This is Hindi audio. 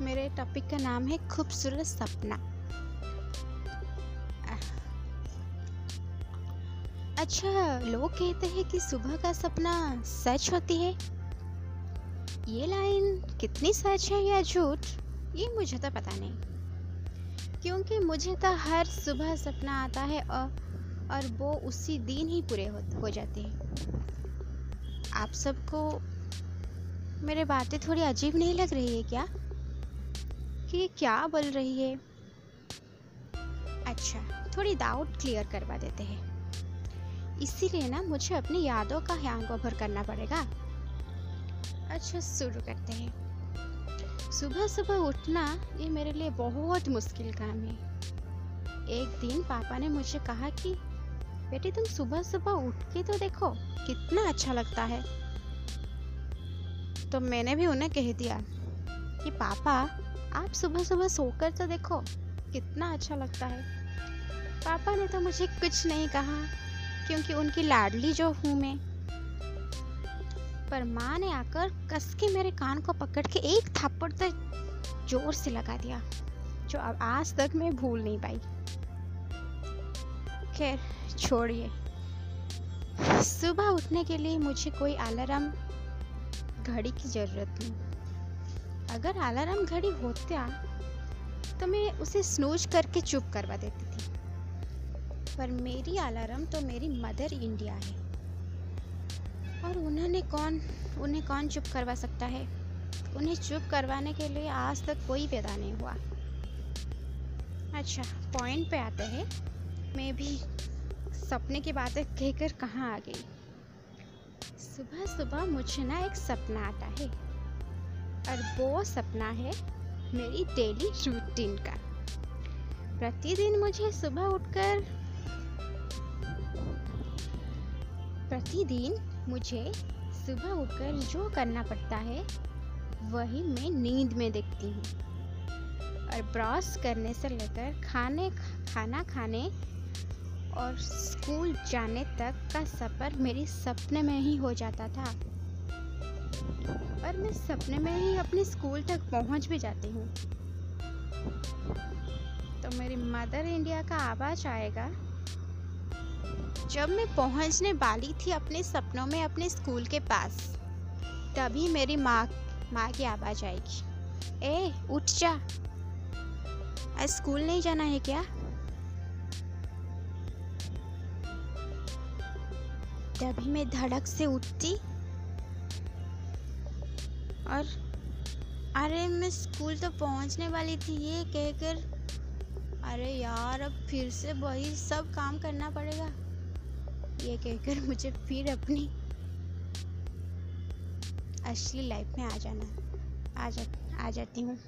मेरे टॉपिक का नाम है खूबसूरत सपना। अच्छा लोग कहते हैं कि सुबह का सपना सच होती है। ये लाइन कितनी सच है या झूठ ये मुझे तो पता नहीं। क्योंकि मुझे तो हर सुबह सपना आता है और और वो उसी दिन ही पूरे हो, हो जाते हैं। आप सबको मेरे बातें थोड़ी अजीब नहीं लग रही है क्या? कि ये क्या बोल रही है? अच्छा थोड़ी डाउट क्लियर करवा देते हैं। इसीलिए ना मुझे अपनी यादों का हैंग ओवर करना पड़ेगा। अच्छा शुरू करते हैं। सुबह सुबह उठना ये मेरे लिए बहुत मुश्किल काम है। एक दिन पापा ने मुझे कहा कि, बेटी, तुम सुबह सुबह उठ के तो देखो, कितना अच्छा लगता है। तो मैंने भी उन्हें कह दिया कि, पापा आप सुबह सुबह सोकर तो देखो, कितना अच्छा लगता है। पापा ने तो मुझे कुछ नहीं कहा, क्योंकि उनकी लाडली जो हूँ मैं। पर माँ ने आकर कस के मेरे कान को पकड़ के एक थप्पड़ तो ज़ोर से लगा दिया, जो अब आज तक मैं भूल नहीं पाई। खैर, छोड़िए। सुबह उठने के लिए मुझे कोई अलार्म, घड़ी की ज़रूरत नहीं। अगर अलार्म घड़ी होता तो मैं उसे स्नूज करके चुप करवा देती थी। पर मेरी अलार्म तो मेरी मदर इंडिया है। और उन्होंने कौन, उन्हें कौन चुप करवा सकता है? उन्हें चुप करवाने के लिए आज तक कोई पैदा नहीं हुआ। अच्छा पॉइंट पे आते हैं। मैं भी सपने की बातें कहकर कहाँ आ गई? सुबह सुबह मुझे ना एक सपना आता है। और वो सपना है मेरी डेली रूटीन का। प्रतिदिन मुझे सुबह उठकर प्रतिदिन मुझे सुबह उठकर जो करना पड़ता है, वही मैं नींद में देखती हूँ। और ब्रश करने से लेकर खाने, खाना खाने और स्कूल जाने तक का सफ़र मेरी सपने में ही हो जाता था। और मैं सपने में ही अपने स्कूल तक पहुँच भी जाती हूँ। तो मेरी मदर इंडिया का आवाज़ आएगा। जब मैं पहुँचने वाली थी अपने सपनों में अपने स्कूल के पास, तभी मेरी माँ माँ की आवाज़ आएगी। ए, उठ जा। आज स्कूल नहीं जाना है क्या? तभी मैं धड़क से उठती। और अरे मैं स्कूल तो पहुँचने वाली थी, ये कहकर। अरे यार, अब फिर से वही सब काम करना पड़ेगा। ये कहकर मुझे फिर अपनी असली लाइफ में आ जाना, आ जा, आ जाती हूँ।